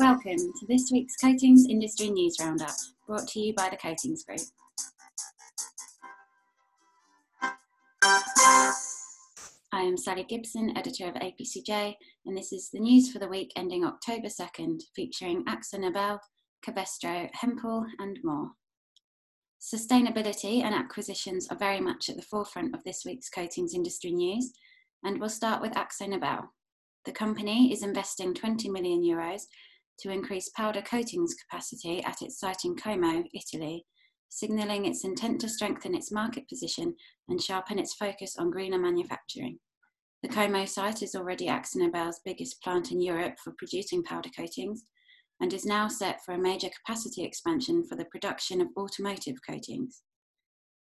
welcome to this week's Coatings Industry News Roundup, brought to you by the Coatings Group. I am Sally Gibson, editor of APCJ, and this is the news for the week ending October 2nd, featuring Akzo Nobel, Hempel, and more. Sustainability and acquisitions are very much at the forefront of this week's coatings industry news, and we'll start with Akzo Nobel. The company is investing 20 million euros to increase powder coatings capacity at its site in Como, Italy, signalling its intent to strengthen its market position and sharpen its focus on greener manufacturing. The Como site is already AkzoNobel's biggest plant in Europe for producing powder coatings and is now set for a major capacity expansion for the production of automotive coatings.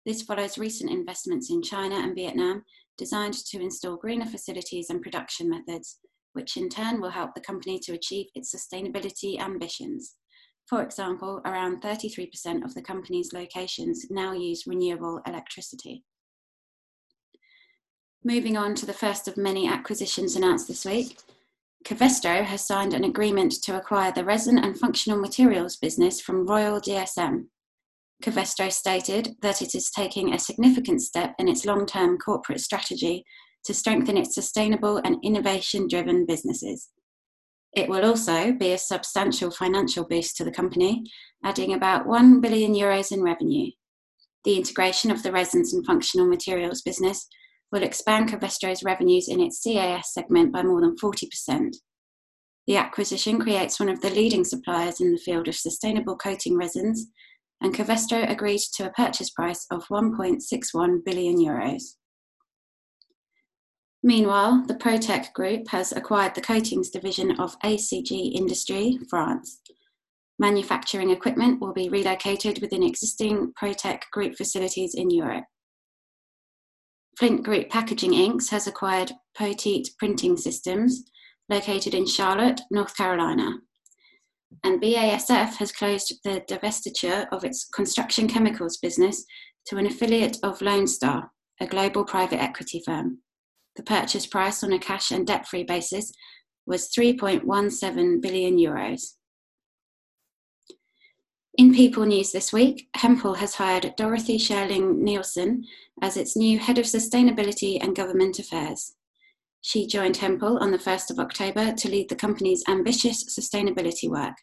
This follows recent investments in China and Vietnam designed to install greener facilities and production methods, which in turn will help the company to achieve its sustainability ambitions. For example, around 33% of the company's locations now use renewable electricity. Moving on to the first of many acquisitions announced this week, Covestro has signed an agreement to acquire the resin and functional materials business from Royal DSM, Covestro stated that it is taking a significant step in its long term corporate strategy to strengthen its sustainable and innovation driven businesses. It will also be a substantial financial boost to the company, adding about 1 billion euros in revenue. The integration of the resins and functional materials business will expand Covestro's revenues in its CAS segment by more than 40%. The acquisition creates one of the leading suppliers in the field of sustainable coating resins and Covestro agreed to a purchase price of 1.61 billion euros. Meanwhile, the Protech Group has acquired the coatings division of ACG Industrie, France. Manufacturing equipment will be relocated within existing Protech Group facilities in Europe. Flint Group Packaging Inks has acquired Poteet Printing Systems, located in Charlotte, North Carolina and BASF has closed the divestiture of its construction chemicals business to an affiliate of Lone Star, a global private equity firm. The purchase price on a cash and debt free basis was 3.17 billion euros. In People News this week, Hempel has hired Dorothy Sherling Nielsen as its new Head of Sustainability and Government Affairs. She joined Hempel on the 1st of October to lead the company's ambitious sustainability work.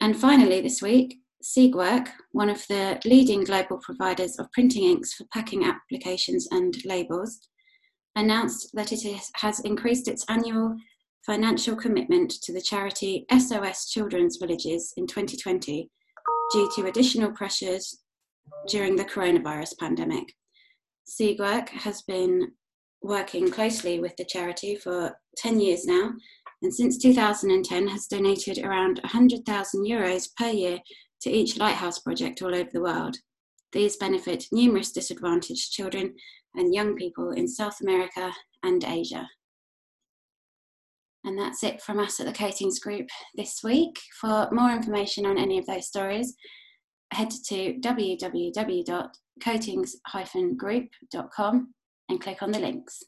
And finally, this week, Siegwerk, one of the leading global providers of printing inks for packing applications and labels, announced that it has increased its annual financial commitment to the charity SOS Children's Villages in 2020 due to additional pressures during the coronavirus pandemic. Siegwerk has been working closely with the charity for 10 years now, and since 2010 has donated around 100,000 euros per year to each lighthouse project all over the world. These benefit numerous disadvantaged children and young people in South America and Asia. And that's it from us at the Coatings Group this week. For more information on any of those stories, head to www.coatings-group.com and click on the links.